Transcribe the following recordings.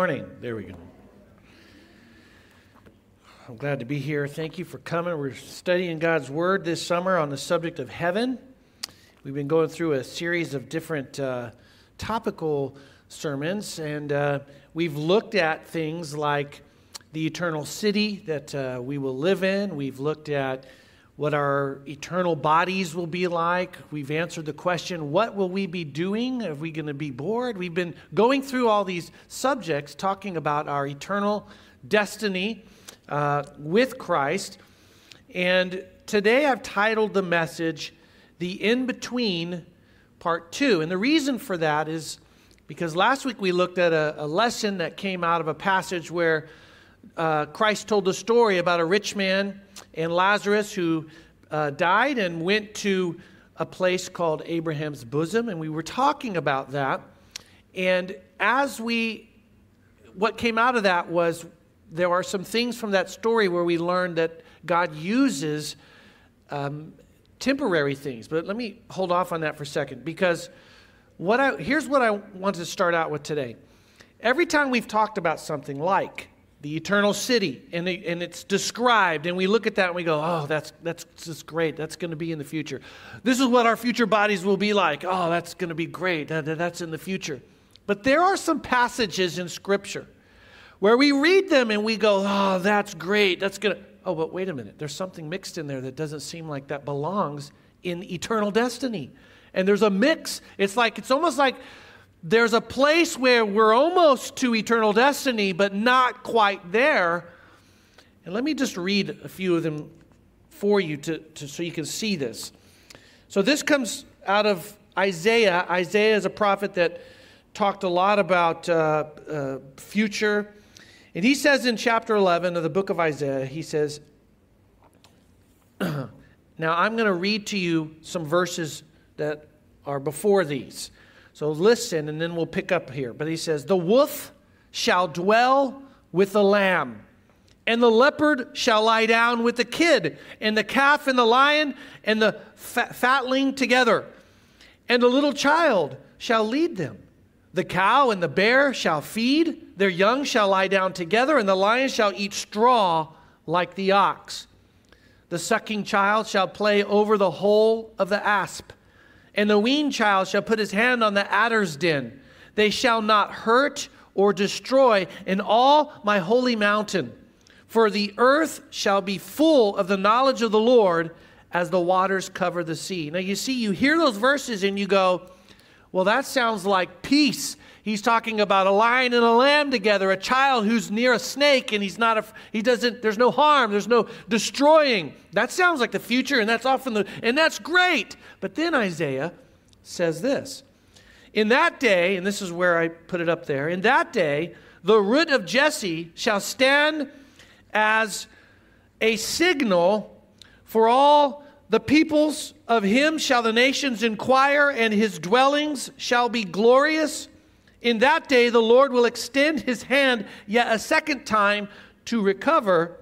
Morning. There we go. I'm glad to be here. Thank you for coming. We're studying God's Word this summer on the subject of heaven. We've been going through a series of different uh, topical sermons, and uh, we've looked at things like the eternal city that uh, we will live in. We've looked at what our eternal bodies will be like. We've answered the question, what will we be doing? Are we going to be bored? We've been going through all these subjects talking about our eternal destiny uh, with Christ. And today I've titled the message, The In Between, Part 2. And the reason for that is because last week we looked at a, a lesson that came out of a passage where uh, Christ told the story about a rich man and Lazarus who uh, died and went to a place called Abraham's bosom. And we were talking about that. And as we, what came out of that was there are some things from that story where we learned that God uses um, temporary things. But let me hold off on that for a second because what I, here's what I want to start out with today. Every time we've talked about something like the eternal city, and, and it's described, and we look at that and we go, oh, that's, that's just great. That's going to be in the future. This is what our future bodies will be like. Oh, that's going to be great. That, that's in the future. But there are some passages in Scripture where we read them and we go, oh, that's great. That's going to. Oh, but wait a minute. There's something mixed in there that doesn't seem like that belongs in eternal destiny. And there's a mix. It's like, it's almost like there's a place where we're almost to eternal destiny, but not quite there. And let me just read a few of them for you to, to, so you can see this. So this comes out of Isaiah. Isaiah is a prophet that talked a lot about uh, uh, future. And he says in chapter 11 of the book of Isaiah, he says, Now I'm going to read to you some verses that are before these. So listen, and then we'll pick up here. But he says, The wolf shall dwell with the lamb, and the leopard shall lie down with the kid, and the calf and the lion and the fatling together, and the little child shall lead them. The cow and the bear shall feed, their young shall lie down together, and the lion shall eat straw like the ox. The sucking child shall play over the hole of the asp and the weaned child shall put his hand on the adder's den. They shall not hurt or destroy in all my holy mountain. For the earth shall be full of the knowledge of the Lord as the waters cover the sea. Now, you see, you hear those verses and you go, well, that sounds like peace He's talking about a lion and a lamb together, a child who's near a snake and he's not a, he doesn't, there's no harm, there's no destroying. That sounds like the future and that's often the, and that's great. But then Isaiah says this In that day, and this is where I put it up there, in that day, the root of Jesse shall stand as a signal for all the peoples of him shall the nations inquire, and his dwellings shall be glorious. In that day, the Lord will extend his hand yet a second time to recover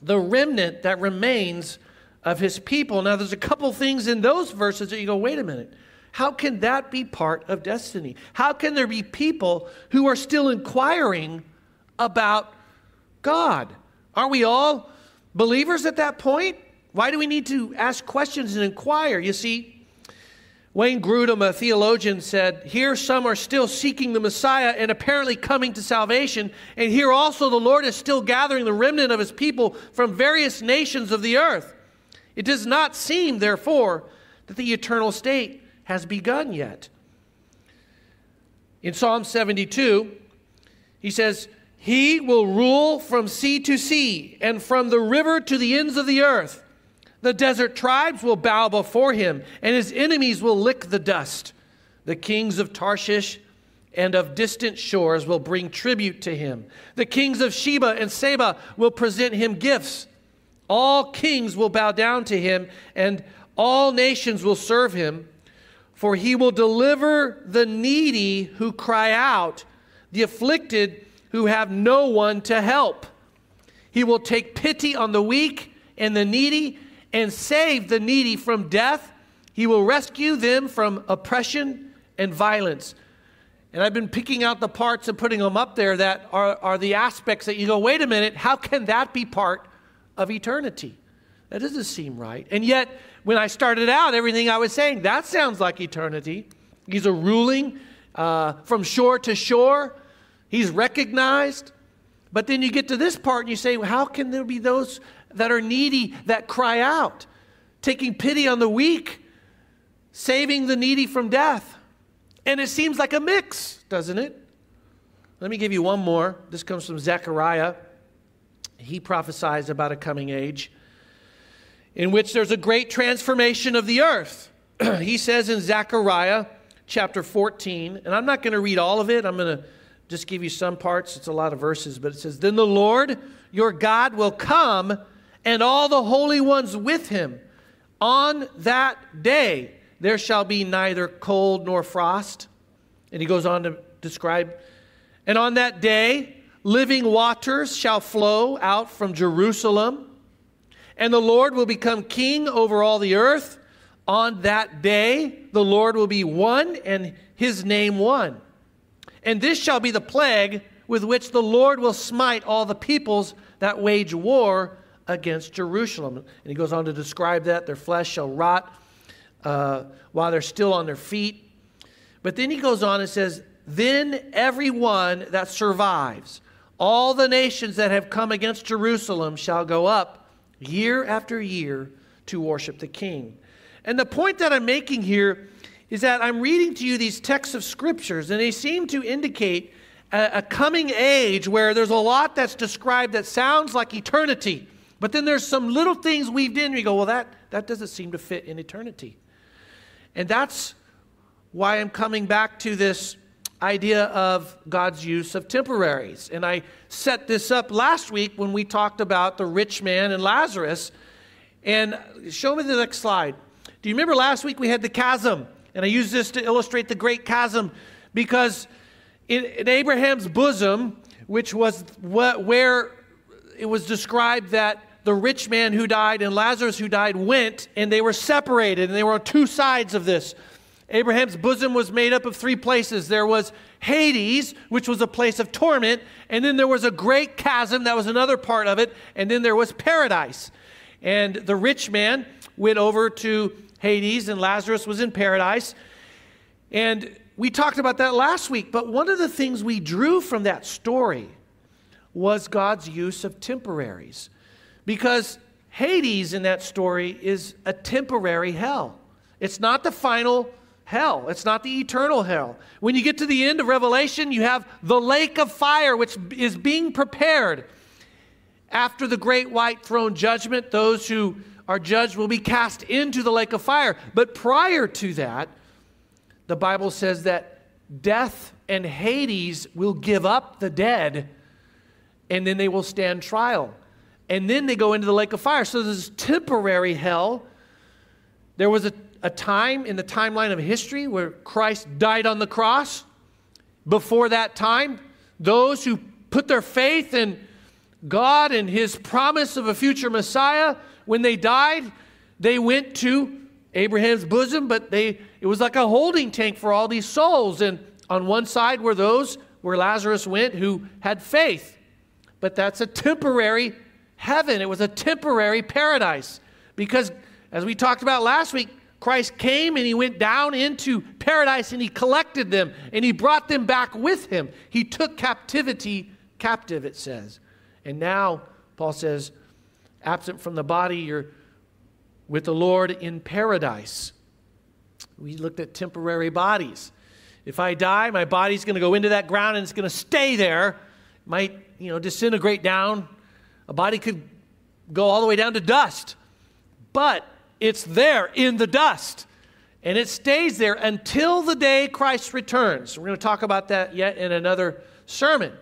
the remnant that remains of his people. Now, there's a couple things in those verses that you go, wait a minute. How can that be part of destiny? How can there be people who are still inquiring about God? Aren't we all believers at that point? Why do we need to ask questions and inquire? You see, Wayne Grudem, a theologian, said, Here some are still seeking the Messiah and apparently coming to salvation, and here also the Lord is still gathering the remnant of his people from various nations of the earth. It does not seem, therefore, that the eternal state has begun yet. In Psalm 72, he says, He will rule from sea to sea and from the river to the ends of the earth. The desert tribes will bow before him, and his enemies will lick the dust. The kings of Tarshish and of distant shores will bring tribute to him. The kings of Sheba and Seba will present him gifts. All kings will bow down to him, and all nations will serve him. For he will deliver the needy who cry out, the afflicted who have no one to help. He will take pity on the weak and the needy and save the needy from death. He will rescue them from oppression and violence. And I've been picking out the parts and putting them up there that are, are the aspects that you go, wait a minute, how can that be part of eternity? That doesn't seem right. And yet, when I started out, everything I was saying, that sounds like eternity. He's a ruling uh, from shore to shore, he's recognized. But then you get to this part and you say, well, how can there be those that are needy that cry out, taking pity on the weak, saving the needy from death? And it seems like a mix, doesn't it? Let me give you one more. This comes from Zechariah. He prophesies about a coming age in which there's a great transformation of the earth. he says in Zechariah chapter 14, and I'm not going to read all of it, I'm going to just give you some parts. It's a lot of verses, but it says, Then the Lord your God will come, and all the holy ones with him. On that day there shall be neither cold nor frost. And he goes on to describe, and on that day living waters shall flow out from Jerusalem and the Lord will become king over all the earth. On that day, the Lord will be one and his name one. And this shall be the plague with which the Lord will smite all the peoples that wage war against Jerusalem. And he goes on to describe that their flesh shall rot uh, while they're still on their feet. But then he goes on and says, Then everyone that survives, all the nations that have come against Jerusalem, shall go up year after year to worship the King. And the point that I'm making here is that I'm reading to you these texts of scriptures, and they seem to indicate a, a coming age where there's a lot that's described that sounds like eternity. But then there's some little things weaved in, we go, well, that, that doesn't seem to fit in eternity. And that's why I'm coming back to this idea of God's use of temporaries. And I set this up last week when we talked about the rich man and Lazarus. And show me the next slide. Do you remember last week we had the chasm? And I used this to illustrate the great chasm because in, in Abraham's bosom, which was what, where it was described that the rich man who died and Lazarus who died went, and they were separated, and they were on two sides of this. Abraham's bosom was made up of three places. There was Hades, which was a place of torment, and then there was a great chasm, that was another part of it, and then there was paradise. And the rich man went over to Hades, and Lazarus was in paradise. And we talked about that last week, but one of the things we drew from that story was God's use of temporaries. Because Hades in that story is a temporary hell. It's not the final hell. It's not the eternal hell. When you get to the end of Revelation, you have the lake of fire, which is being prepared. After the great white throne judgment, those who are judged will be cast into the lake of fire. But prior to that, the Bible says that death and Hades will give up the dead, and then they will stand trial. And then they go into the lake of fire. So there's temporary hell. There was a a time in the timeline of history where Christ died on the cross. Before that time, those who put their faith in God and his promise of a future Messiah, when they died, they went to Abraham's bosom, but they it was like a holding tank for all these souls. And on one side were those where Lazarus went who had faith. But that's a temporary heaven. It was a temporary paradise. Because as we talked about last week, Christ came and he went down into paradise and he collected them and he brought them back with him. He took captivity captive, it says. And now, Paul says, absent from the body, you're with the Lord in paradise. We looked at temporary bodies. If I die, my body's going to go into that ground and it's going to stay there. It might, you know, disintegrate down. A body could go all the way down to dust. But it's there in the dust. And it stays there until the day Christ returns. We're going to talk about that yet in another sermon.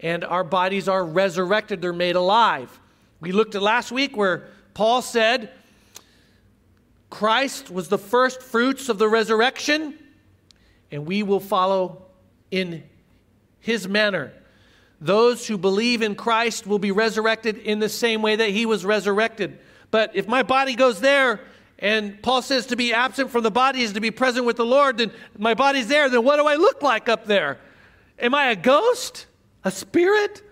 And our bodies are resurrected, they're made alive. We looked at last week where Paul said, Christ was the first fruits of the resurrection, and we will follow in his manner. Those who believe in Christ will be resurrected in the same way that he was resurrected. But if my body goes there and Paul says to be absent from the body is to be present with the Lord, then my body's there, then what do I look like up there? Am I a ghost? A spirit?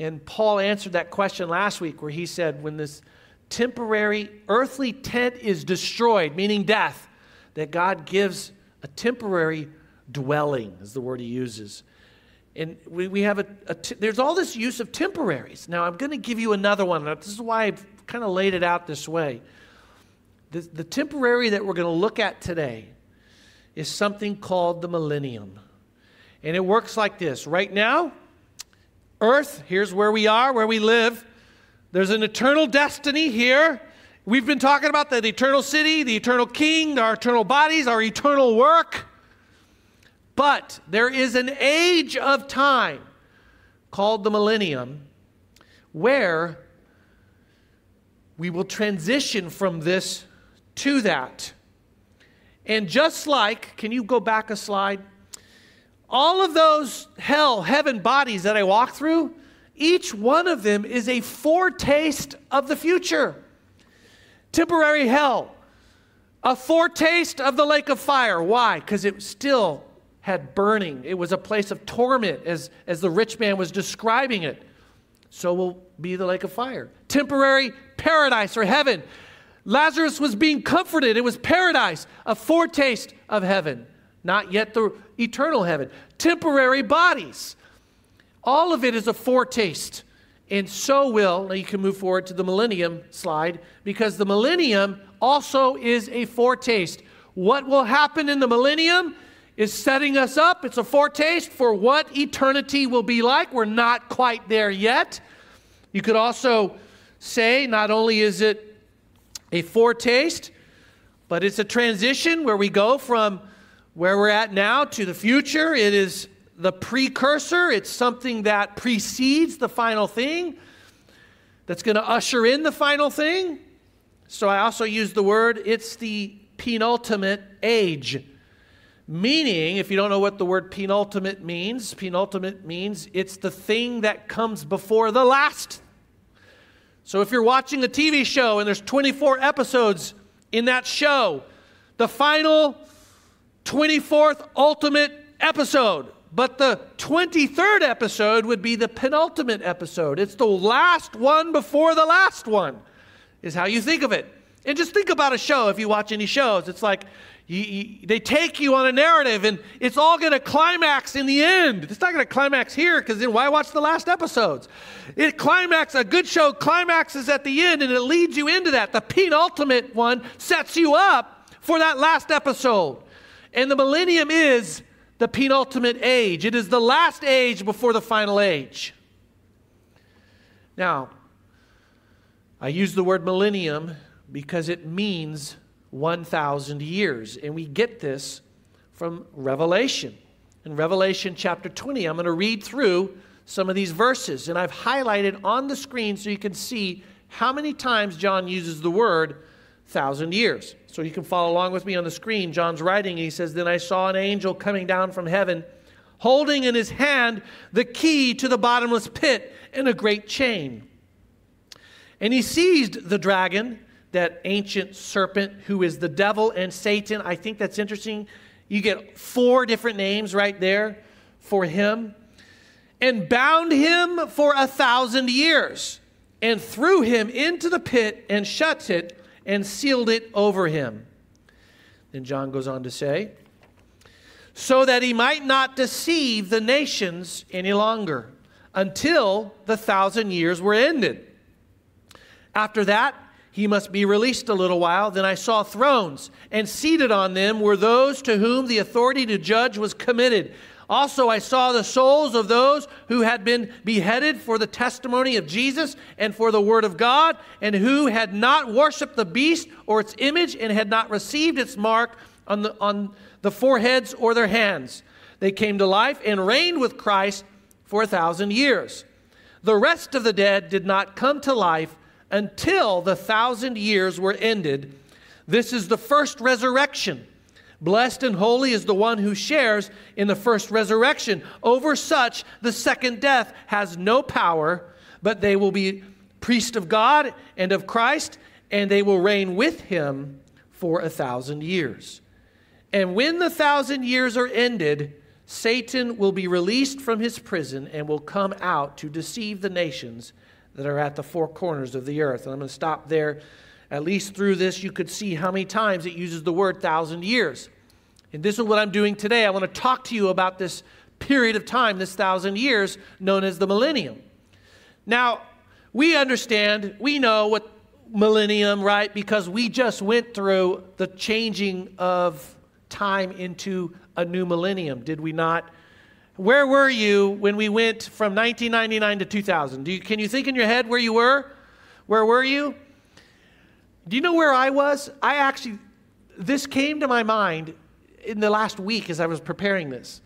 And Paul answered that question last week where he said, when this temporary earthly tent is destroyed, meaning death, that God gives a temporary dwelling, is the word he uses. And we, we have a, a t- there's all this use of temporaries. Now, I'm going to give you another one. This is why I've kind of laid it out this way. The, the temporary that we're going to look at today is something called the millennium. And it works like this right now, Earth, here's where we are, where we live. There's an eternal destiny here. We've been talking about the eternal city, the eternal king, our eternal bodies, our eternal work. But there is an age of time called the millennium where we will transition from this to that. And just like, can you go back a slide? All of those hell, heaven bodies that I walk through, each one of them is a foretaste of the future. Temporary hell, a foretaste of the lake of fire. Why? Because it still had burning. It was a place of torment, as, as the rich man was describing it. So will be the lake of fire. Temporary paradise or heaven. Lazarus was being comforted. It was paradise, a foretaste of heaven, not yet the eternal heaven. Temporary bodies. All of it is a foretaste. And so will, now you can move forward to the millennium slide, because the millennium also is a foretaste. What will happen in the millennium is setting us up. It's a foretaste for what eternity will be like. We're not quite there yet. You could also say not only is it a foretaste, but it's a transition where we go from where we're at now to the future. It is the precursor, it's something that precedes the final thing, that's going to usher in the final thing. So I also use the word, it's the penultimate age. Meaning, if you don't know what the word penultimate means, penultimate means it's the thing that comes before the last. So if you're watching a TV show and there's 24 episodes in that show, the final 24th ultimate episode, but the 23rd episode would be the penultimate episode. It's the last one before the last one, is how you think of it. And just think about a show if you watch any shows. It's like you, you, they take you on a narrative and it's all going to climax in the end. It's not going to climax here because then why watch the last episodes? It climax, a good show climaxes at the end and it leads you into that. The penultimate one sets you up for that last episode. And the millennium is the penultimate age, it is the last age before the final age. Now, I use the word millennium because it means 1,000 years. And we get this from Revelation. In Revelation chapter 20, I'm going to read through some of these verses. And I've highlighted on the screen so you can see how many times John uses the word thousand years. So you can follow along with me on the screen. John's writing, he says, Then I saw an angel coming down from heaven, holding in his hand the key to the bottomless pit and a great chain. And he seized the dragon that ancient serpent who is the devil and Satan. I think that's interesting. You get four different names right there for him. And bound him for a thousand years, and threw him into the pit, and shut it, and sealed it over him. Then John goes on to say, so that he might not deceive the nations any longer until the thousand years were ended. After that, he must be released a little while. Then I saw thrones, and seated on them were those to whom the authority to judge was committed. Also, I saw the souls of those who had been beheaded for the testimony of Jesus and for the word of God, and who had not worshiped the beast or its image and had not received its mark on the, on the foreheads or their hands. They came to life and reigned with Christ for a thousand years. The rest of the dead did not come to life until the thousand years were ended. This is the first resurrection. Blessed and holy is the one who shares in the first resurrection. Over such, the second death has no power, but they will be priests of God and of Christ, and they will reign with him for a thousand years. And when the thousand years are ended, Satan will be released from his prison and will come out to deceive the nations that are at the four corners of the earth. And I'm going to stop there. At least through this, you could see how many times it uses the word thousand years. And this is what I'm doing today. I want to talk to you about this period of time, this thousand years, known as the millennium. Now, we understand, we know what millennium, right? Because we just went through the changing of time into a new millennium, did we not? Where were you when we went from 1999 to 2000? You, can you think in your head where you were? Where were you? Do you know where I was? I actually, this came to my mind in the last week as I was preparing this.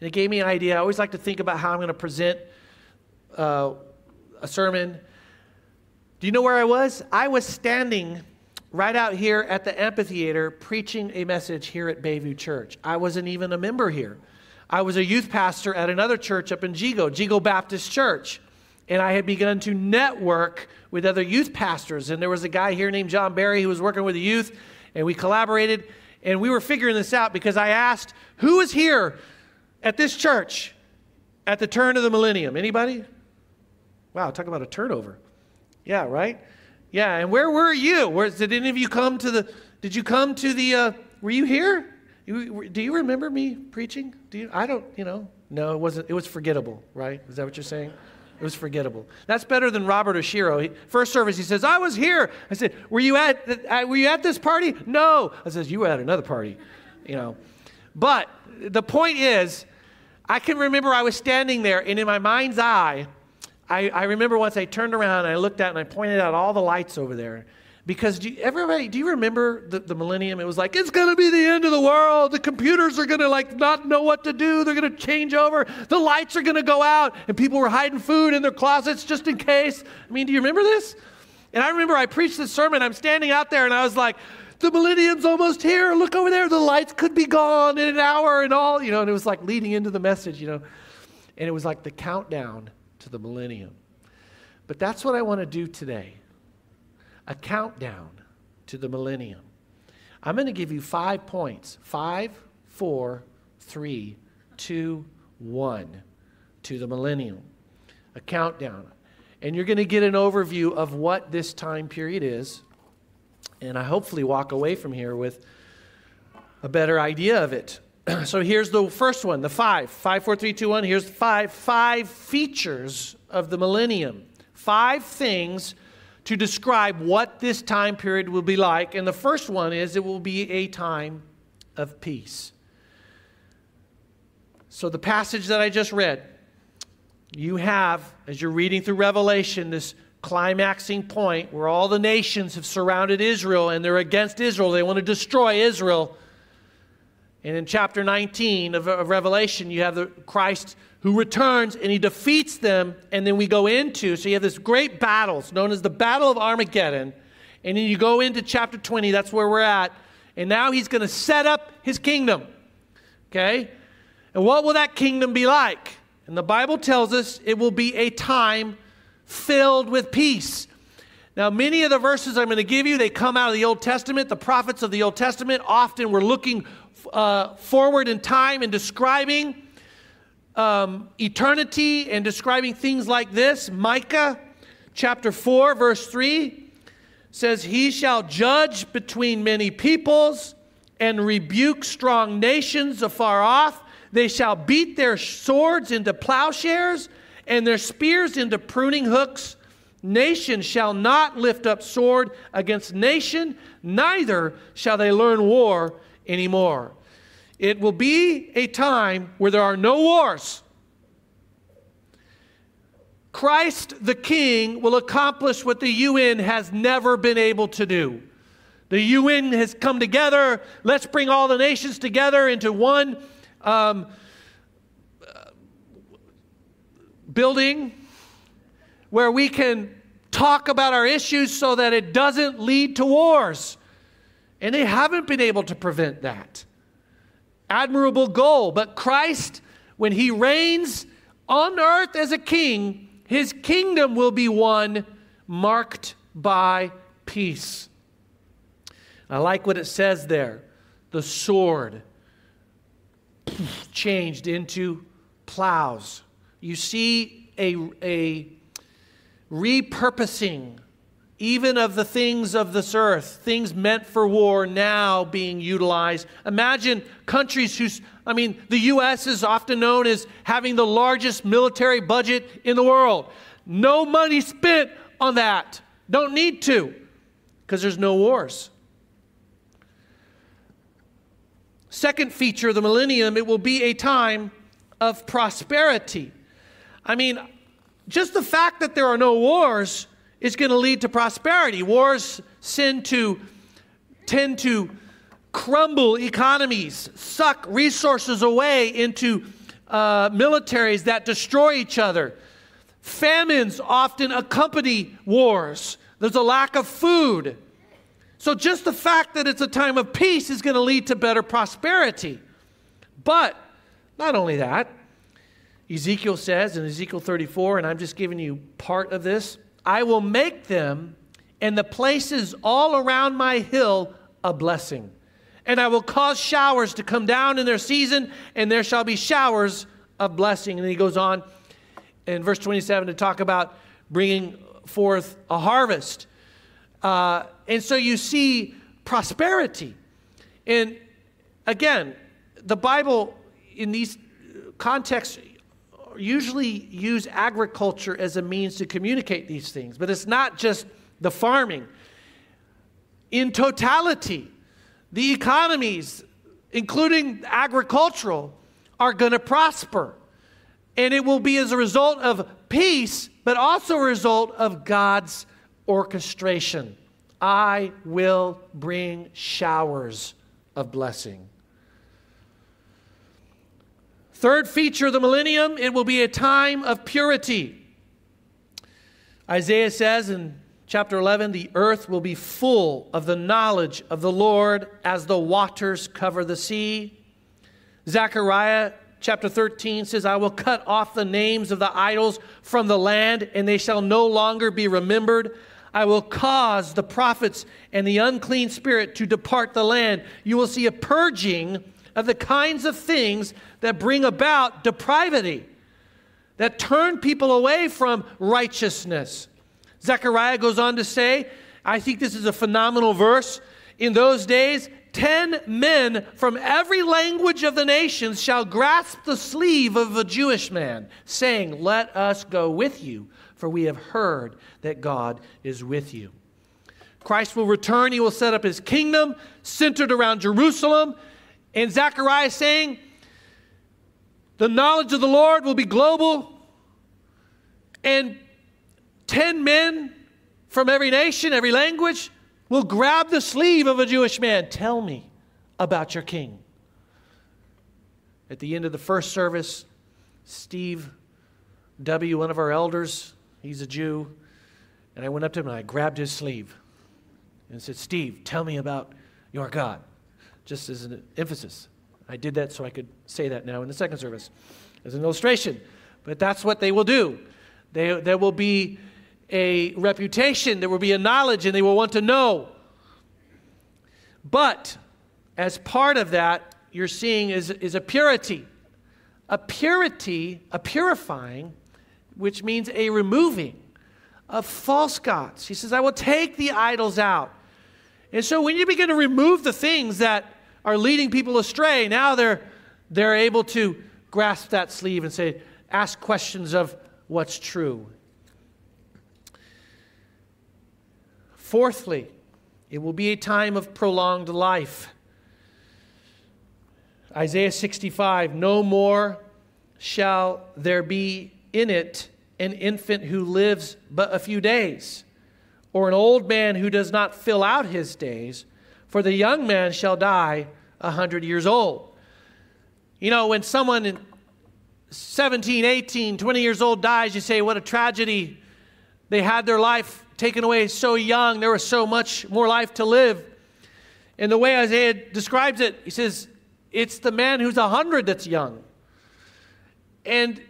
And it gave me an idea. I always like to think about how I'm going to present uh, a sermon. Do you know where I was? I was standing right out here at the amphitheater preaching a message here at Bayview Church. I wasn't even a member here. I was a youth pastor at another church up in Jigo, Jigo Baptist Church. And I had begun to network with other youth pastors. And there was a guy here named John Barry who was working with the youth, and we collaborated. And we were figuring this out because I asked, who is here at this church at the turn of the millennium? Anybody? Wow, talk about a turnover. Yeah, right? Yeah, and where were you? Where, did any of you come to the, did you come to the, uh, were you here? You, do you remember me preaching? Do you, I don't, you know, no, it wasn't, it was forgettable, right? Is that what you're saying? It was forgettable. That's better than Robert Oshiro. He, first service, he says, I was here. I said, were you at, uh, were you at this party? No. I says, you were at another party, you know. But the point is, I can remember I was standing there, and in my mind's eye, I, I remember once I turned around and I looked out and I pointed out all the lights over there. Because do you, everybody, do you remember the, the millennium? It was like, it's going to be the end of the world. The computers are going to like not know what to do. They're going to change over. The lights are going to go out. And people were hiding food in their closets just in case. I mean, do you remember this? And I remember I preached this sermon. I'm standing out there and I was like, the millennium's almost here. Look over there. The lights could be gone in an hour and all, you know, and it was like leading into the message, you know. And it was like the countdown to the millennium. But that's what I want to do today a countdown to the millennium. I'm going to give you five points five, four, three, two, one to the millennium. A countdown. And you're going to get an overview of what this time period is. And I hopefully walk away from here with a better idea of it. so here's the first one, the five. Five, four, three, two, one. Here's five. Five features of the millennium. Five things to describe what this time period will be like. And the first one is it will be a time of peace. So the passage that I just read, you have, as you're reading through Revelation, this climaxing point where all the nations have surrounded Israel and they're against Israel. They want to destroy Israel. And in chapter 19 of, of Revelation, you have the Christ who returns and he defeats them. And then we go into, so you have this great battle known as the Battle of Armageddon. And then you go into chapter 20, that's where we're at. And now he's going to set up his kingdom. Okay? And what will that kingdom be like? And the Bible tells us it will be a time filled with peace. Now, many of the verses I'm going to give you, they come out of the Old Testament. The prophets of the Old Testament often were looking uh, forward in time and describing um, eternity and describing things like this. Micah chapter 4, verse 3 says, He shall judge between many peoples and rebuke strong nations afar off. They shall beat their swords into plowshares and their spears into pruning hooks. Nation shall not lift up sword against nation, neither shall they learn war anymore. It will be a time where there are no wars. Christ the King will accomplish what the UN has never been able to do. The UN has come together. Let's bring all the nations together into one um, building where we can talk about our issues so that it doesn't lead to wars. And they haven't been able to prevent that admirable goal. But Christ, when he reigns on earth as a king, his kingdom will be one marked by peace. I like what it says there the sword changed into plows. You see a, a repurposing even of the things of this earth, things meant for war now being utilized. Imagine countries whose, I mean, the U.S. is often known as having the largest military budget in the world. No money spent on that. Don't need to, because there's no wars. Second feature of the millennium, it will be a time of prosperity. I mean, just the fact that there are no wars is going to lead to prosperity. Wars tend to tend to crumble economies, suck resources away into uh, militaries that destroy each other. Famines often accompany wars. There's a lack of food. So, just the fact that it's a time of peace is going to lead to better prosperity. But not only that, Ezekiel says in Ezekiel 34, and I'm just giving you part of this I will make them and the places all around my hill a blessing. And I will cause showers to come down in their season, and there shall be showers of blessing. And he goes on in verse 27 to talk about bringing forth a harvest. Uh, and so you see prosperity. And again, the Bible in these contexts usually use agriculture as a means to communicate these things, but it's not just the farming. In totality, the economies, including agricultural, are going to prosper. And it will be as a result of peace, but also a result of God's orchestration. I will bring showers of blessing. Third feature of the millennium, it will be a time of purity. Isaiah says in chapter 11, the earth will be full of the knowledge of the Lord as the waters cover the sea. Zechariah chapter 13 says, I will cut off the names of the idols from the land, and they shall no longer be remembered. I will cause the prophets and the unclean spirit to depart the land. You will see a purging of the kinds of things that bring about depravity, that turn people away from righteousness. Zechariah goes on to say, I think this is a phenomenal verse. In those days, ten men from every language of the nations shall grasp the sleeve of a Jewish man, saying, Let us go with you, for we have heard that God is with you. Christ will return. He will set up his kingdom centered around Jerusalem. And Zechariah saying, the knowledge of the Lord will be global, and 10 men from every nation, every language, will grab the sleeve of a Jewish man. Tell me about your king. At the end of the first service, Steve W., one of our elders, he's a Jew, and I went up to him and I grabbed his sleeve and said, Steve, tell me about your God just as an emphasis. I did that so I could say that now in the second service as an illustration. But that's what they will do. They, there will be a reputation, there will be a knowledge, and they will want to know. But as part of that, you're seeing is, is a purity. A purity, a purifying, which means a removing of false gods. He says, I will take the idols out. And so when you begin to remove the things that are leading people astray, now they're, they're able to grasp that sleeve and say, ask questions of what's true. Fourthly, it will be a time of prolonged life. Isaiah 65 No more shall there be in it an infant who lives but a few days, or an old man who does not fill out his days, for the young man shall die a hundred years old. You know, when someone 17, 18, 20 years old dies, you say, what a tragedy. They had their life taken away so young. There was so much more life to live. And the way Isaiah describes it, he says, it's the man who's a 100 that's young. And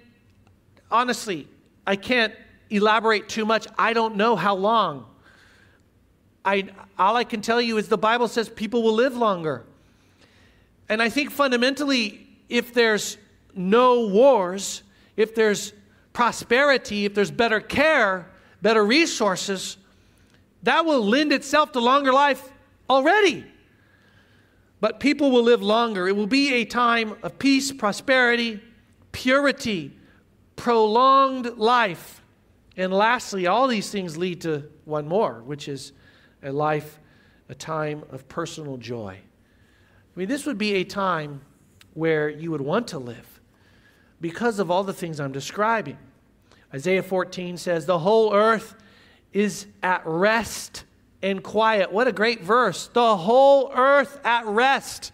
honestly, I can't elaborate too much. I don't know how long I, all I can tell you is the Bible says people will live longer. And I think fundamentally, if there's no wars, if there's prosperity, if there's better care, better resources, that will lend itself to longer life already. But people will live longer. It will be a time of peace, prosperity, purity, prolonged life. And lastly, all these things lead to one more, which is a life, a time of personal joy. I mean, this would be a time where you would want to live because of all the things I'm describing. Isaiah 14 says, The whole earth is at rest and quiet. What a great verse. The whole earth at rest.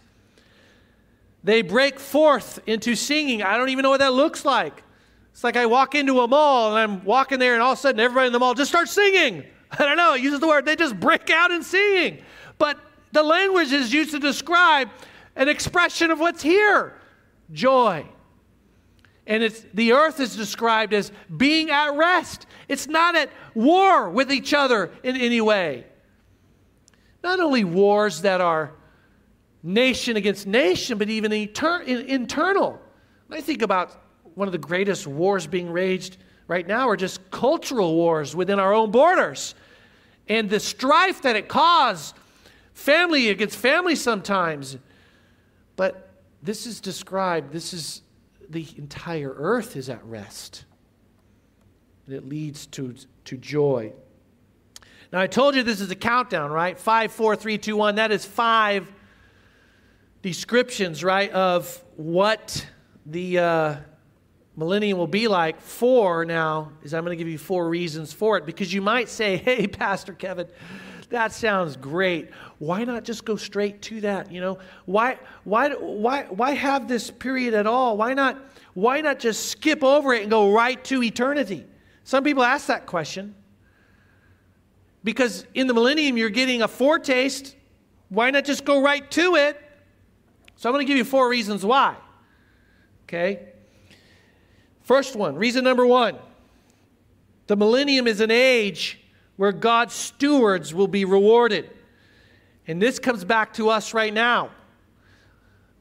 They break forth into singing. I don't even know what that looks like. It's like I walk into a mall and I'm walking there, and all of a sudden everybody in the mall just starts singing. I don't know, it uses the word, they just break out in singing. But the language is used to describe an expression of what's here joy. And it's, the earth is described as being at rest. It's not at war with each other in any way. Not only wars that are nation against nation, but even inter- internal. I think about one of the greatest wars being waged right now are just cultural wars within our own borders. And the strife that it caused, family against family sometimes. But this is described, this is the entire earth is at rest. And it leads to, to joy. Now, I told you this is a countdown, right? Five, four, three, two, one. That is five descriptions, right, of what the uh, millennium will be like. Four now is I'm going to give you four reasons for it because you might say, hey, Pastor Kevin, that sounds great. Why not just go straight to that? You know, why, why, why, why have this period at all? Why not, why not just skip over it and go right to eternity? Some people ask that question because in the millennium you're getting a foretaste. Why not just go right to it? So I'm going to give you four reasons why. Okay? First one, reason number one the millennium is an age where God's stewards will be rewarded. And this comes back to us right now.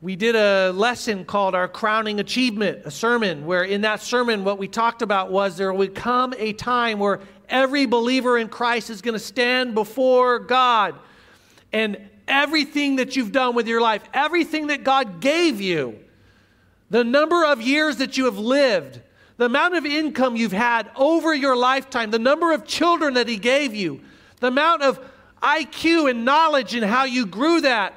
We did a lesson called Our Crowning Achievement, a sermon, where in that sermon, what we talked about was there would come a time where every believer in Christ is going to stand before God. And everything that you've done with your life, everything that God gave you, the number of years that you have lived, the amount of income you've had over your lifetime, the number of children that He gave you, the amount of IQ and knowledge and how you grew that,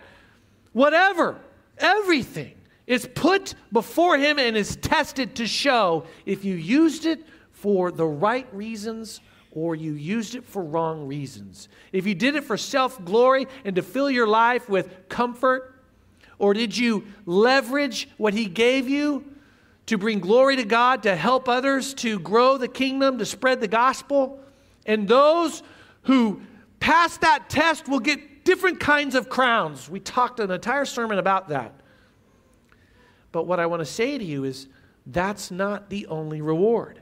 whatever, everything is put before Him and is tested to show if you used it for the right reasons or you used it for wrong reasons. If you did it for self glory and to fill your life with comfort, or did you leverage what He gave you to bring glory to God, to help others, to grow the kingdom, to spread the gospel. And those who pass that test will get different kinds of crowns. We talked an entire sermon about that. But what I want to say to you is that's not the only reward.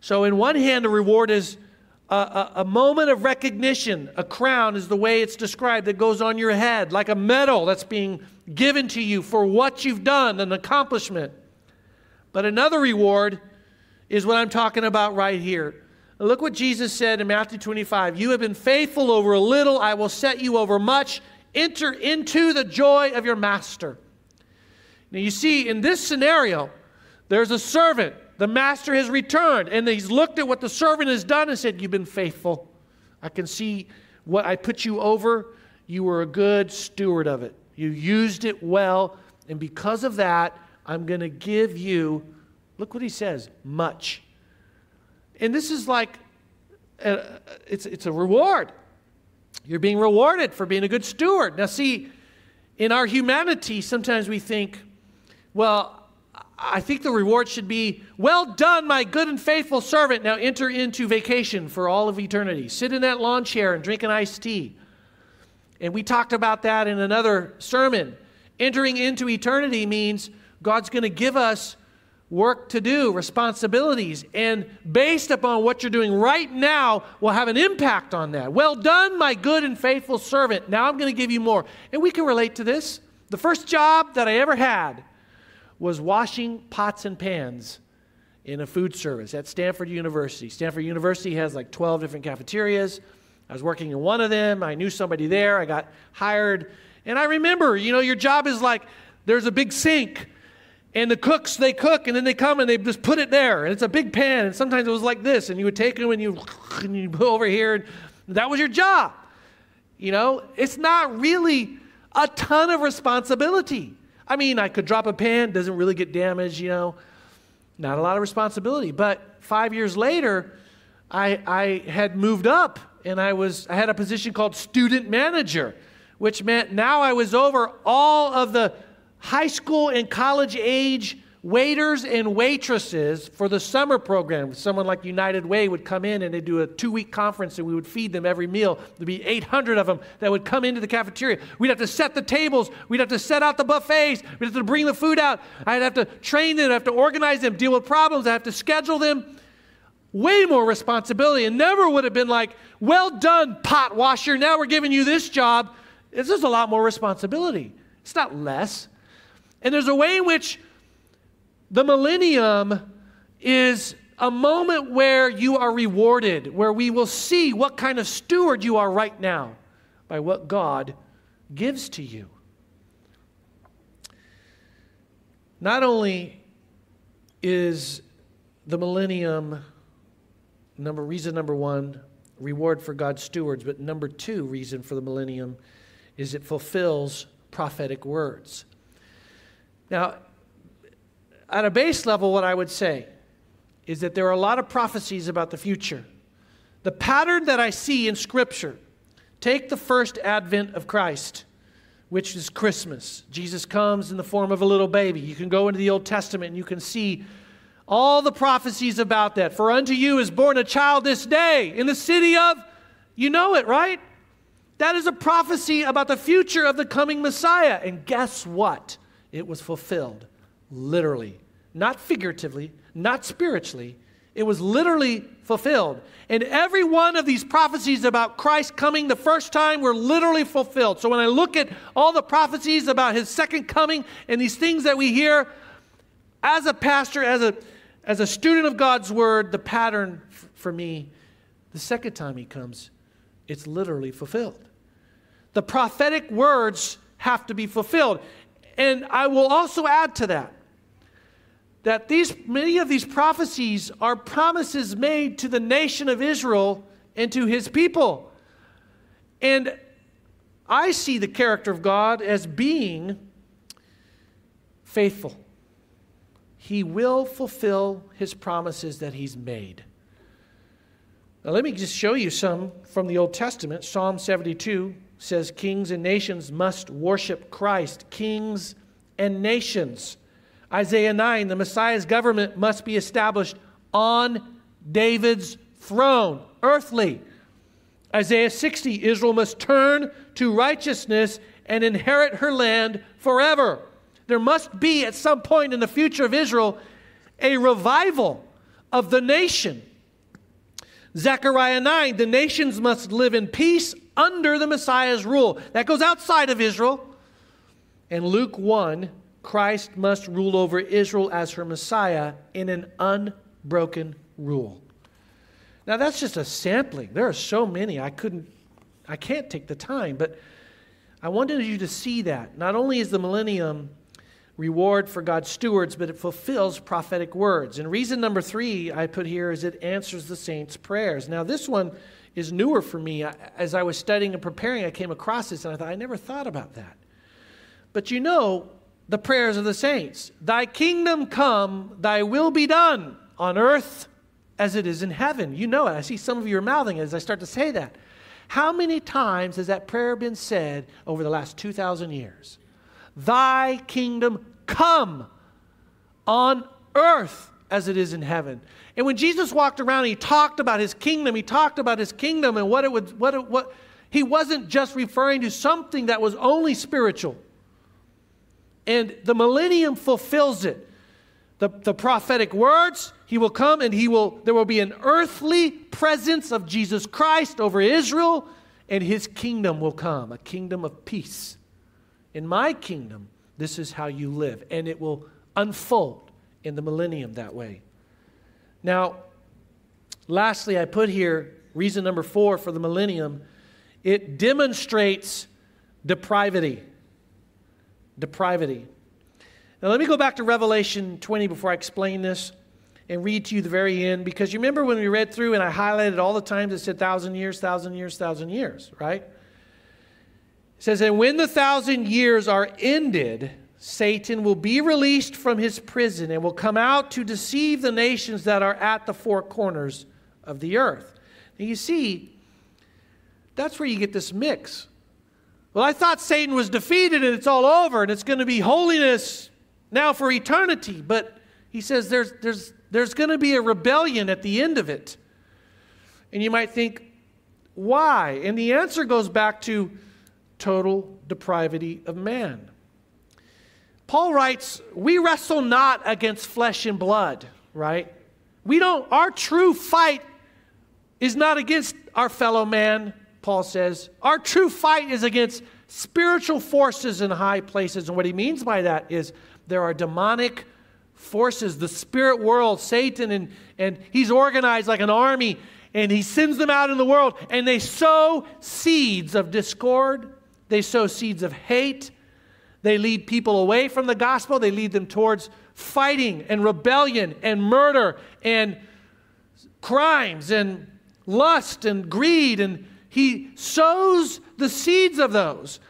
So, in one hand, a reward is a, a, a, moment of recognition. A crown is the way it's described that goes on your head, like a medal that's being given to you for what you've done, an accomplishment. But another reward is what I'm talking about right here. Look what Jesus said in Matthew 25 You have been faithful over a little, I will set you over much. Enter into the joy of your master. Now, you see, in this scenario, there's a servant. The master has returned, and he's looked at what the servant has done and said, You've been faithful. I can see what I put you over. You were a good steward of it. You used it well, and because of that, I'm going to give you, look what he says, much. And this is like, a, it's, it's a reward. You're being rewarded for being a good steward. Now, see, in our humanity, sometimes we think, well, I think the reward should be, well done, my good and faithful servant. Now enter into vacation for all of eternity. Sit in that lawn chair and drink an iced tea. And we talked about that in another sermon. Entering into eternity means God's going to give us work to do, responsibilities, and based upon what you're doing right now will have an impact on that. Well done, my good and faithful servant. Now I'm going to give you more. And we can relate to this. The first job that I ever had was washing pots and pans in a food service at Stanford University. Stanford University has like 12 different cafeterias. I was working in one of them. I knew somebody there. I got hired. And I remember, you know, your job is like there's a big sink and the cooks, they cook, and then they come and they just put it there. And it's a big pan, and sometimes it was like this. And you would take it and you, and you put over here, and that was your job. You know, it's not really a ton of responsibility. I mean, I could drop a pan, doesn't really get damaged, you know. Not a lot of responsibility. But five years later, I, I had moved up and I was I had a position called student manager, which meant now I was over all of the high school and college age waiters and waitresses for the summer program. Someone like United Way would come in and they'd do a two week conference and we would feed them every meal. There'd be 800 of them that would come into the cafeteria. We'd have to set the tables, we'd have to set out the buffets, we'd have to bring the food out. I'd have to train them, I'd have to organize them, deal with problems, I have to schedule them. Way more responsibility, and never would have been like, well done, pot washer. Now we're giving you this job. This is a lot more responsibility. It's not less. And there's a way in which the millennium is a moment where you are rewarded, where we will see what kind of steward you are right now by what God gives to you. Not only is the millennium number reason number 1 reward for God's stewards, but number 2 reason for the millennium is it fulfills prophetic words. Now, at a base level, what I would say is that there are a lot of prophecies about the future. The pattern that I see in Scripture take the first advent of Christ, which is Christmas. Jesus comes in the form of a little baby. You can go into the Old Testament and you can see all the prophecies about that. For unto you is born a child this day in the city of, you know it, right? That is a prophecy about the future of the coming Messiah. And guess what? it was fulfilled literally, not figuratively, not spiritually. It was literally fulfilled. And every one of these prophecies about Christ coming the first time were literally fulfilled. So when I look at all the prophecies about his second coming and these things that we hear, as a pastor, as a, as a student of God's word, the pattern f- for me, the second time he comes, it's literally fulfilled. The prophetic words have to be fulfilled. And I will also add to that that these many of these prophecies are promises made to the nation of Israel and to his people. And I see the character of God as being faithful. He will fulfill his promises that he's made. Now, let me just show you some from the Old Testament. Psalm 72, says kings and nations must worship Christ. Kings and nations. Isaiah 9, the Messiah's government must be established on David's throne, earthly. Isaiah 60, Israel must turn to righteousness and inherit her land forever. There must be, at some point in the future of Israel, a revival of the nation. Zechariah 9, the nations must live in peace under the Messiah's rule. That goes outside of Israel. And Luke 1, Christ must rule over Israel as her Messiah in an unbroken rule. Now that's just a sampling. There are so many. I couldn't I can't take the time, but I wanted you to see that. Not only is the millennium reward for God's stewards, but it fulfills prophetic words. And reason number 3 I put here is it answers the saints' prayers. Now this one is newer for me. As I was studying and preparing, I came across this and I thought, I never thought about that. But you know the prayers of the saints Thy kingdom come, thy will be done on earth as it is in heaven. You know it. I see some of you are mouthing it as I start to say that. How many times has that prayer been said over the last 2,000 years? Thy kingdom come on earth as it is in heaven. And when Jesus walked around, he talked about his kingdom. He talked about his kingdom and what it would, what, it, what he wasn't just referring to something that was only spiritual. And the millennium fulfills it. the, the prophetic words. He will come and he will, there will be an earthly presence of Jesus Christ over Israel, and his kingdom will come, a kingdom of peace. In my kingdom, this is how you live, and it will unfold in the millennium that way. Now, lastly, I put here reason number four for the millennium it demonstrates depravity. Depravity. Now, let me go back to Revelation 20 before I explain this and read to you the very end because you remember when we read through and I highlighted all the times it said thousand years, thousand years, thousand years, right? It says, And when the thousand years are ended, Satan will be released from his prison and will come out to deceive the nations that are at the four corners of the earth. Now, you see, that's where you get this mix. Well, I thought Satan was defeated and it's all over and it's going to be holiness now for eternity. But he says there's, there's, there's going to be a rebellion at the end of it. And you might think, why? And the answer goes back to total depravity of man. Paul writes, We wrestle not against flesh and blood, right? We don't, our true fight is not against our fellow man, Paul says. Our true fight is against spiritual forces in high places. And what he means by that is there are demonic forces, the spirit world, Satan, and, and he's organized like an army, and he sends them out in the world, and they sow seeds of discord, they sow seeds of hate, they lead people away from the gospel, they lead them towards fighting and rebellion and murder and crimes and lust and greed, and he sows the seeds of those.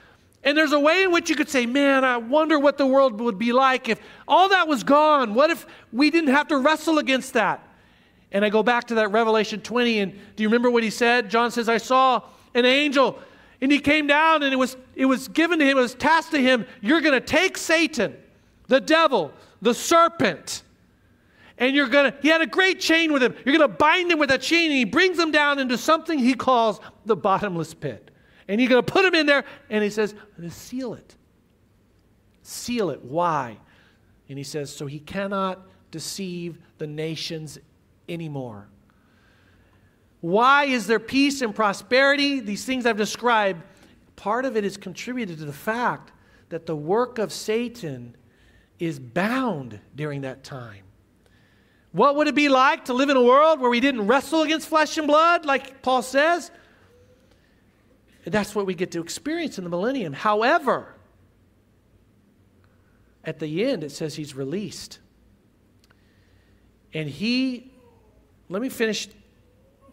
And there's a way in which you could say, man, I wonder what the world would be like if all that was gone. What if we didn't have to wrestle against that? And I go back to that Revelation 20, and do you remember what he said? John says, I saw an angel, and he came down, and it was, it was given to him, it was tasked to him, you're going to take Satan, the devil, the serpent, and you're going to, he had a great chain with him. You're going to bind him with a chain, and he brings him down into something he calls the bottomless pit. And you're going to put him in there, and he says, seal it. Seal it. Why? And he says, so he cannot deceive the nations anymore. Why is there peace and prosperity? These things I've described, part of it is contributed to the fact that the work of Satan is bound during that time. What would it be like to live in a world where we didn't wrestle against flesh and blood, like Paul says? That's what we get to experience in the millennium. However, at the end, it says he's released. And he, let me finish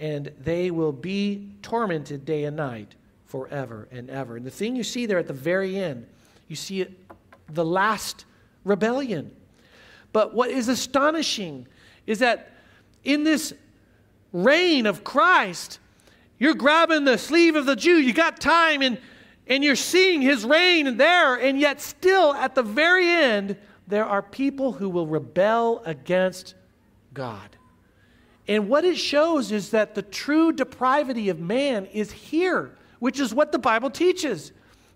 And they will be tormented day and night forever and ever. And the thing you see there at the very end, you see it, the last rebellion. But what is astonishing is that in this reign of Christ, you're grabbing the sleeve of the Jew. You got time and, and you're seeing his reign there, and yet still at the very end, there are people who will rebel against God. And what it shows is that the true depravity of man is here, which is what the Bible teaches.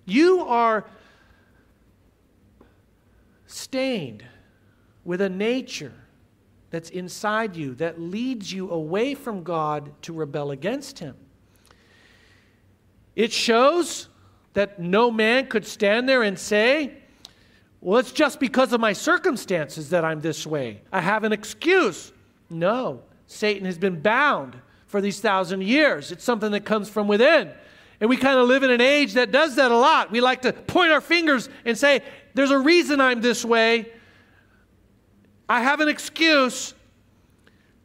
You are stained with a nature that's inside you that leads you away from God to rebel against Him. It shows that no man could stand there and say, Well, it's just because of my circumstances that I'm this way. I have an excuse. No, Satan has been bound for these thousand years. It's something that comes from within. And we kind of live in an age that does that a lot. We like to point our fingers and say, There's a reason I'm this way. I have an excuse.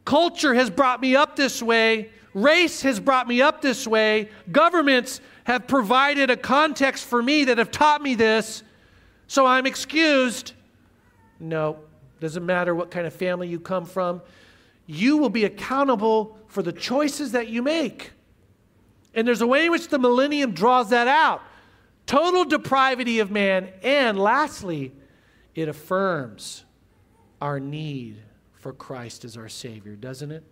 Culture has brought me up this way. Race has brought me up this way. Governments have provided a context for me that have taught me this, so I'm excused. No, it Doesn't matter what kind of family you come from. You will be accountable for the choices that you make. And there's a way in which the millennium draws that out total depravity of man. And lastly, it affirms our need for Christ as our Savior, doesn't it?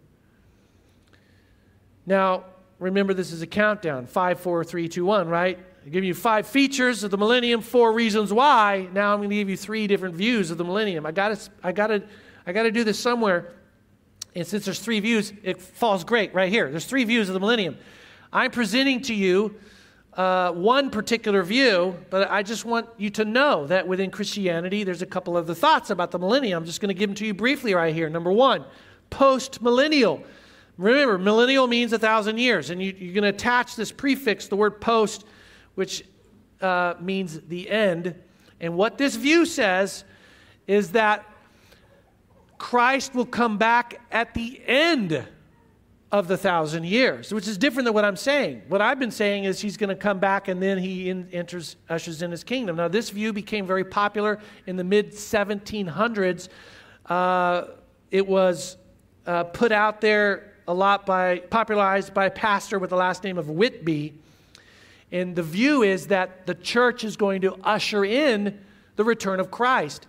Now, remember this is a countdown five, four, three, two, one, right? I give you five features of the millennium, four reasons why. Now I'm going to give you three different views of the millennium. I got to, I got to, I got to do this somewhere. And since there's three views, it falls great right here. There's three views of the millennium. I'm presenting to you uh, one particular view, but I just want you to know that within Christianity, there's a couple of the thoughts about the millennium. I'm just going to give them to you briefly right here. Number one, post millennial. Remember, millennial means a thousand years, and you, are going to attach this prefix, the word post, which uh, means the end. And what this view says is that Christ will come back at the end of the thousand years, which is different than what I'm saying. What I've been saying is he's going to come back and then he in, enters, ushers in his kingdom. Now, this view became very popular in the mid 1700s. Uh, it was uh, put out there a lot by, popularized by a pastor with the last name of Whitby. And the view is that the church is going to usher in the return of Christ.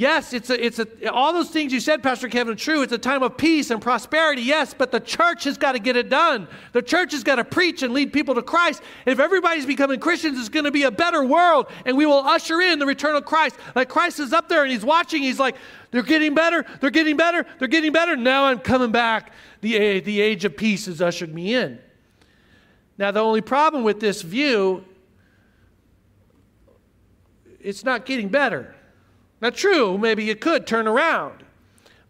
Yes, it's a, it's a, all those things you said, Pastor Kevin, are true. It's a time of peace and prosperity, yes, but the church has got to get it done. The church has got to preach and lead people to Christ. If everybody's becoming Christians, it's going to be a better world, and we will usher in the return of Christ. Like Christ is up there and he's watching, he's like, they're getting better, they're getting better, they're getting better. Now I'm coming back. The, the age of peace has ushered me in. Now, the only problem with this view, it's not getting better. Now, true, maybe you could turn around.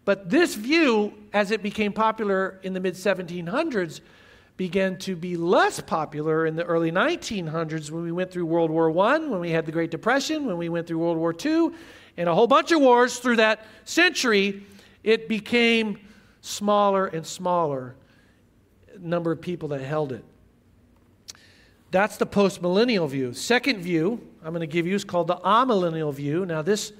But this view, as it became popular in the mid 1700s, began to be less popular in the early 1900s when we went through World War I, when we had the Great Depression, when we went through World War II, and a whole bunch of wars through that century. It became smaller and smaller number of people that held it. That's the postmillennial view. Second view I'm going to give you is called the amillennial view. Now, this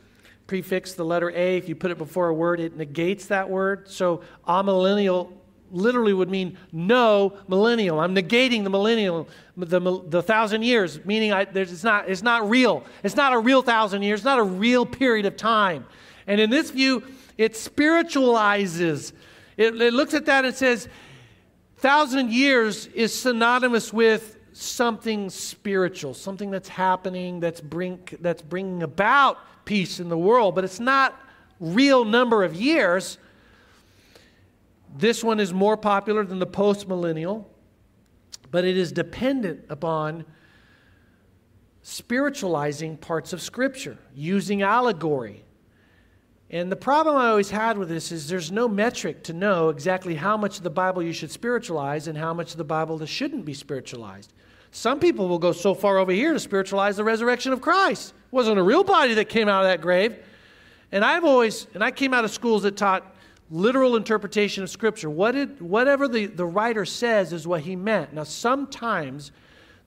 prefix, the letter A, if you put it before a word, it negates that word. So, amillennial literally would mean no millennial. I'm negating the millennial, the, the thousand years, meaning I, it's, not, it's not real. It's not a real thousand years, not a real period of time. And in this view, it spiritualizes. It, it looks at that and says, thousand years is synonymous with something spiritual, something that's happening that's, bring, that's bringing about peace in the world, but it's not real number of years. This one is more popular than the post millennial, but it is dependent upon spiritualizing parts of Scripture, using allegory. And the problem I always had with this is there's no metric to know exactly how much of the Bible you should spiritualize and how much of the Bible that shouldn't be spiritualized. Some people will go so far over here to spiritualize the resurrection of Christ. It wasn't a real body that came out of that grave. And I've always, and I came out of schools that taught literal interpretation of Scripture. What did, whatever the, the writer says is what he meant. Now, sometimes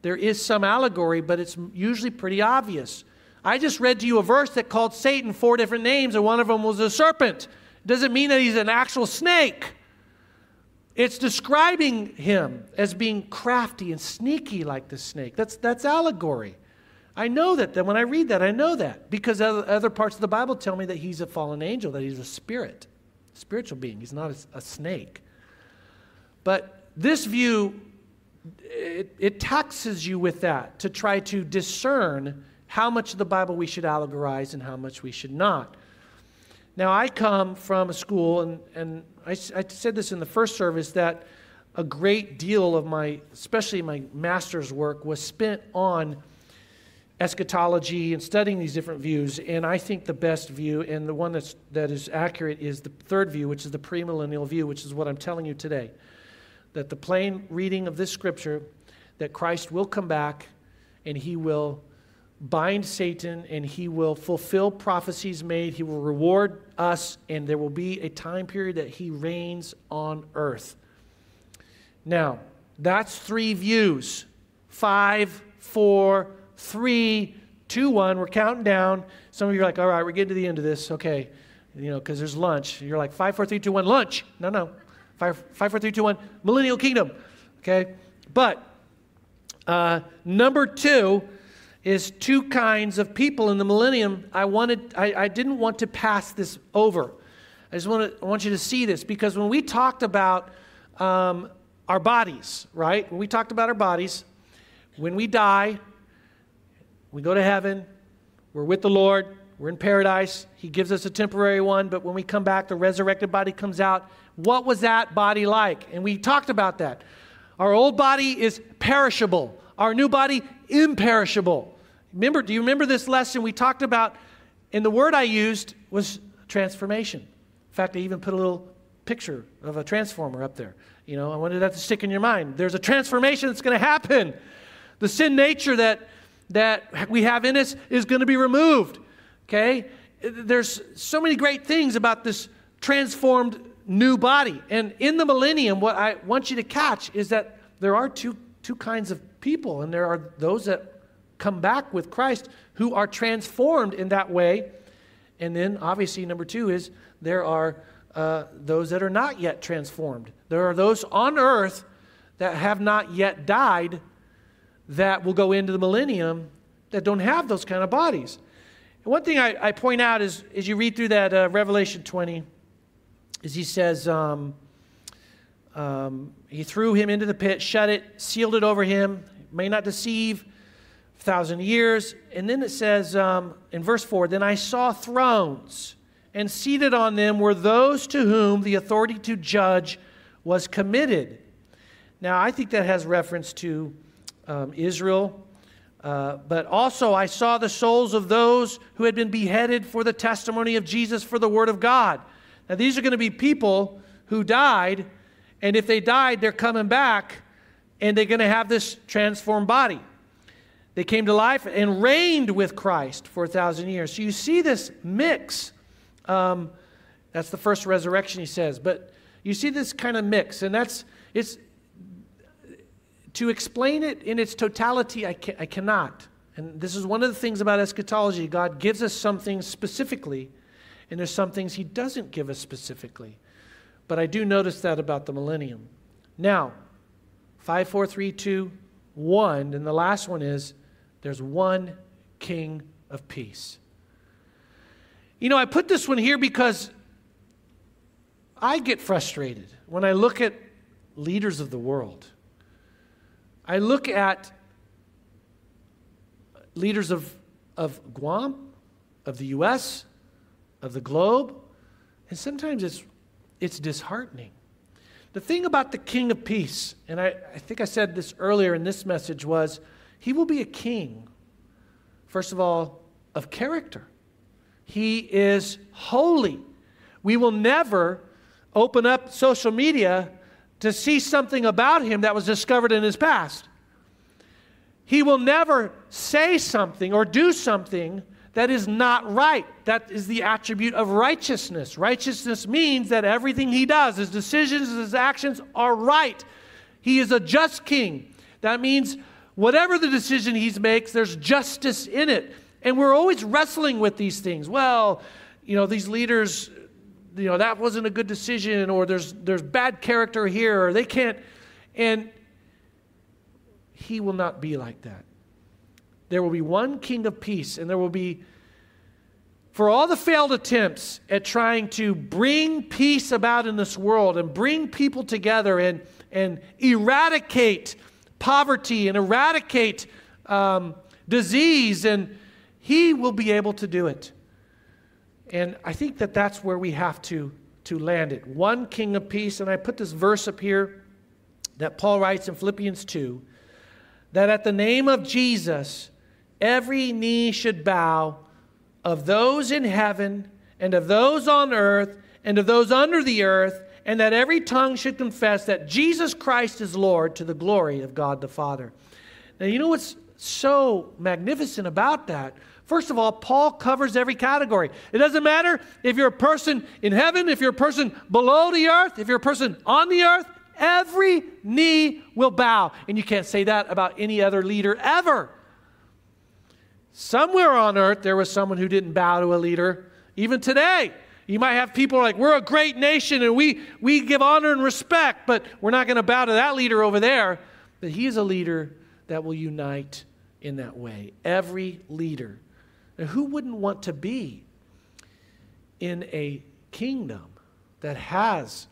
there is some allegory, but it's usually pretty obvious. I just read to you a verse that called Satan four different names, and one of them was a serpent. It doesn't mean that he's an actual snake. It's describing him as being crafty and sneaky like the snake. That's, that's allegory. I know that, that when I read that, I know that because other parts of the Bible tell me that he's a fallen angel, that he's a spirit, spiritual being. He's not a, a snake. But this view, it, it taxes you with that to try to discern how much of the Bible we should allegorize and how much we should not. Now, I come from a school, and, and I, I said this in the first service, that a great deal of my, especially my master's work, was spent on eschatology and studying these different views. And I think the best view, and the one that's, that is accurate, is the third view, which is the premillennial view, which is what I'm telling you today. That the plain reading of this scripture, that Christ will come back and he will bind Satan and he will fulfill prophecies made. He will reward us, and there will be a time period that he reigns on earth. Now, that's three views five, four, three, two, one. We're counting down. Some of you are like, all right, we're getting to the end of this. Okay. you know, because there's lunch. You're like, five, four, three, two, one, lunch. No, no. Five, five, four, three, two, one, millennial kingdom. Okay? But uh, number two is two kinds of people in the millennium. I wanted, I, I didn't want to pass this over. I just want to, I want you to see this because when we talked about um, our bodies, right? When we talked about our bodies, when we die, we go to heaven, we're with the Lord, we're in paradise. He gives us a temporary one, but when we come back, the resurrected body comes out. What was that body like? And we talked about that. Our old body is perishable, our new body, imperishable. Remember, do you remember this lesson we talked about? And the word I used was transformation. In fact, I even put a little picture of a transformer up there. You know, I wanted that to stick in your mind. There's a transformation that's going to happen. The sin nature that, that we have in us is going to be removed. Okay? There's so many great things about this transformed new body. And in the millennium, what I want you to catch is that there are two, two kinds of people, and there are those that come back with Christ who are transformed in that way. And then, obviously, number two is there are uh, those that are not yet transformed. There are those on earth that have not yet died that will go into the millennium that don't have those kind of bodies. And one thing I, I, point out is, as you read through that uh, Revelation 20, is he says, um, um, he threw him into the pit, shut it, sealed it over him, may not deceive, a thousand years. And then it says um, in verse 4 Then I saw thrones and seated on them were those to whom the authority to judge was committed. Now, I think that has reference to um, Israel, uh, but also I saw the souls of those who had been beheaded for the testimony of Jesus for the word of God. Now, these are going to be people who died, and if they died, they're coming back, and they're going to have this transformed body. They came to life and reigned with Christ for a thousand years. So you see this mix um, that's the first resurrection, he says. But you see this kind of mix, and that's it's to explain it in its totality. I, I cannot, and this is one of the things about eschatology. God gives us something specifically, and there's some things He doesn't give us specifically. But I do notice that about the millennium. Now, five, four, three, two, one, and the last one is there's one King of peace. You know, I put this one here because I get frustrated when I look at leaders of the world. I look at leaders of, of Guam, of the U.S., of the globe, and sometimes it's, it's disheartening. The thing about the King of Peace, and I, I think I said this earlier in this message, was he will be a king, first of all, of character. He is holy. We will never open up social media to see something about him that was discovered in his past. He will never say something or do something that is not right. That is the attribute of righteousness. Righteousness means that everything he does, his decisions, his actions are right. He is a just king. That means whatever the decision he makes, there's justice in it. And we're always wrestling with these things. Well, you know, these leaders, you know, that wasn't a good decision, or there's, there's bad character here, or they can't. And he will not be like that. There will be one king of peace, and there will be, for all the failed attempts at trying to bring peace about in this world and bring people together and, and eradicate poverty and eradicate um, disease and he will be able to do it. And I think that that's where we have to, to land it. One king of peace, and I put this verse up here that Paul writes in Philippians 2 that at the name of Jesus, every knee should bow of those in heaven and of those on earth and of those under the earth, and that every tongue should confess that Jesus Christ is Lord to the glory of God the Father. Now, you know what's so magnificent about that? First of all, Paul covers every category. It doesn't matter if you're a person in heaven, if you're a person below the earth, if you're a person on the earth, every knee will bow. And you can't say that about any other leader ever. Somewhere on earth, there was someone who didn't bow to a leader. Even today, You might have people like, we're a great nation and we, we give honor and respect, but we're not going to bow to that leader over there. But he is a leader that will unite in that way. Every leader. And who wouldn't want to be in a kingdom that has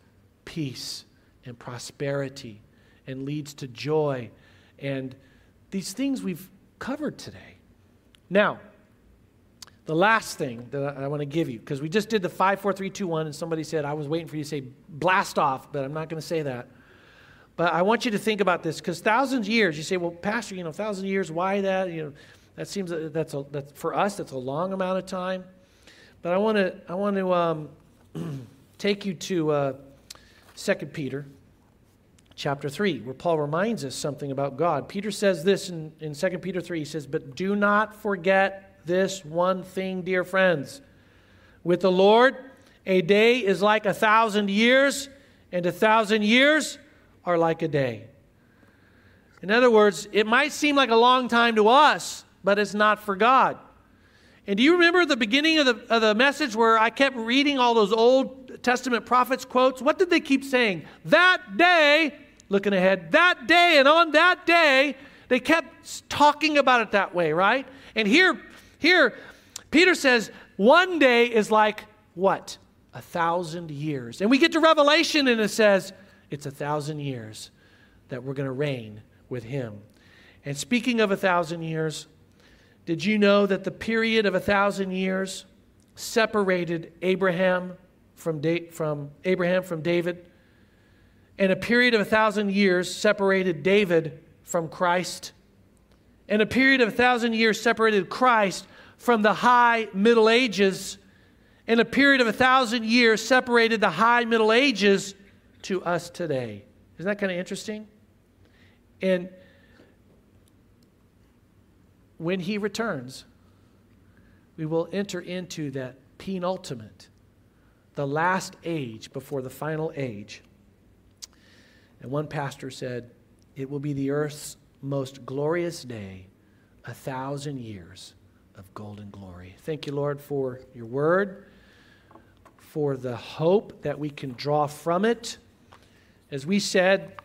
peace and prosperity and leads to joy and these things we've covered today? Now, the last thing that I want to give you, because we just did the five, four, three, two, one, and somebody said, I was waiting for you to say blast off, but I'm not going to say that. But I want you to think about this, because thousands of years, you say, well, Pastor, you know, thousand years, why that? You know, that seems that's a, that's for us, that's a long amount of time. But I want to I want to um, take you to uh, 2 Peter chapter 3, where Paul reminds us something about God. Peter says this in, in 2 Peter 3. He says, But do not forget this one thing, dear friends. With the Lord, a day is like a thousand years, and a thousand years are like a day. In other words, it might seem like a long time to us, but it's not for God. And do you remember the beginning of the, of the message where I kept reading all those Old Testament prophets' quotes? What did they keep saying? That day, looking ahead, that day, and on that day, they kept talking about it that way, right? And here, here, Peter says, one day is like what? A thousand years. And we get to Revelation and it says, it's a thousand years that we're going to reign with him. And speaking of a thousand years, did you know that the period of a thousand years separated Abraham from, da- from Abraham from David? And a period of a thousand years separated David from Christ? And a period of a thousand years separated Christ from the high Middle Ages and a period of a thousand years separated the high Middle Ages to us today. Isn't that kind of interesting? And when he returns, we will enter into that penultimate, the last age before the final age. And one pastor said, It will be the earth's most glorious day, a thousand years of golden glory. Thank you, Lord, for your word, for the hope that we can draw from it. As we said,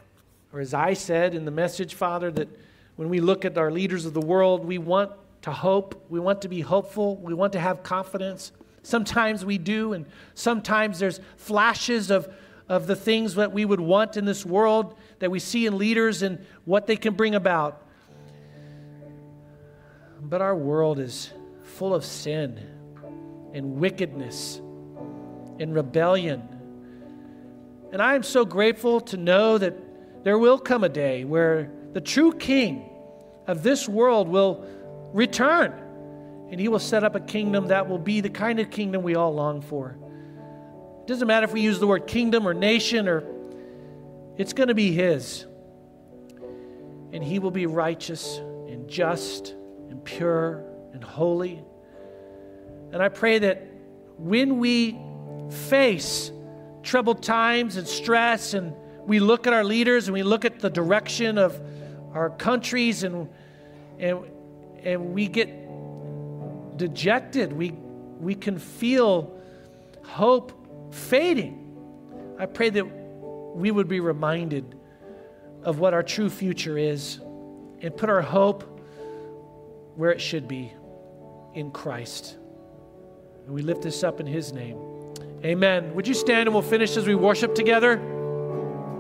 or as I said in the message, Father, that when we look at our leaders of the world, we want to hope, we want to be hopeful, we want to have confidence. Sometimes we do, and sometimes there's flashes of, of the things that we would want in this world that we see in leaders and what they can bring about. But our world is full of sin and wickedness and rebellion. And I am so grateful to know that there will come a day where the true king of this world will return and he will set up a kingdom that will be the kind of kingdom we all long for. It doesn't matter if we use the word kingdom or nation or it's going to be his. And he will be righteous and just and pure and holy. And I pray that when we face troubled times and stress, and we look at our leaders and we look at the direction of our countries and, and, and we get dejected, we, we can feel hope fading. I pray that we would be reminded of what our true future is and put our hope where it should be in Christ. And we lift this up in His name. Amen. Would you stand and we'll finish as we worship together?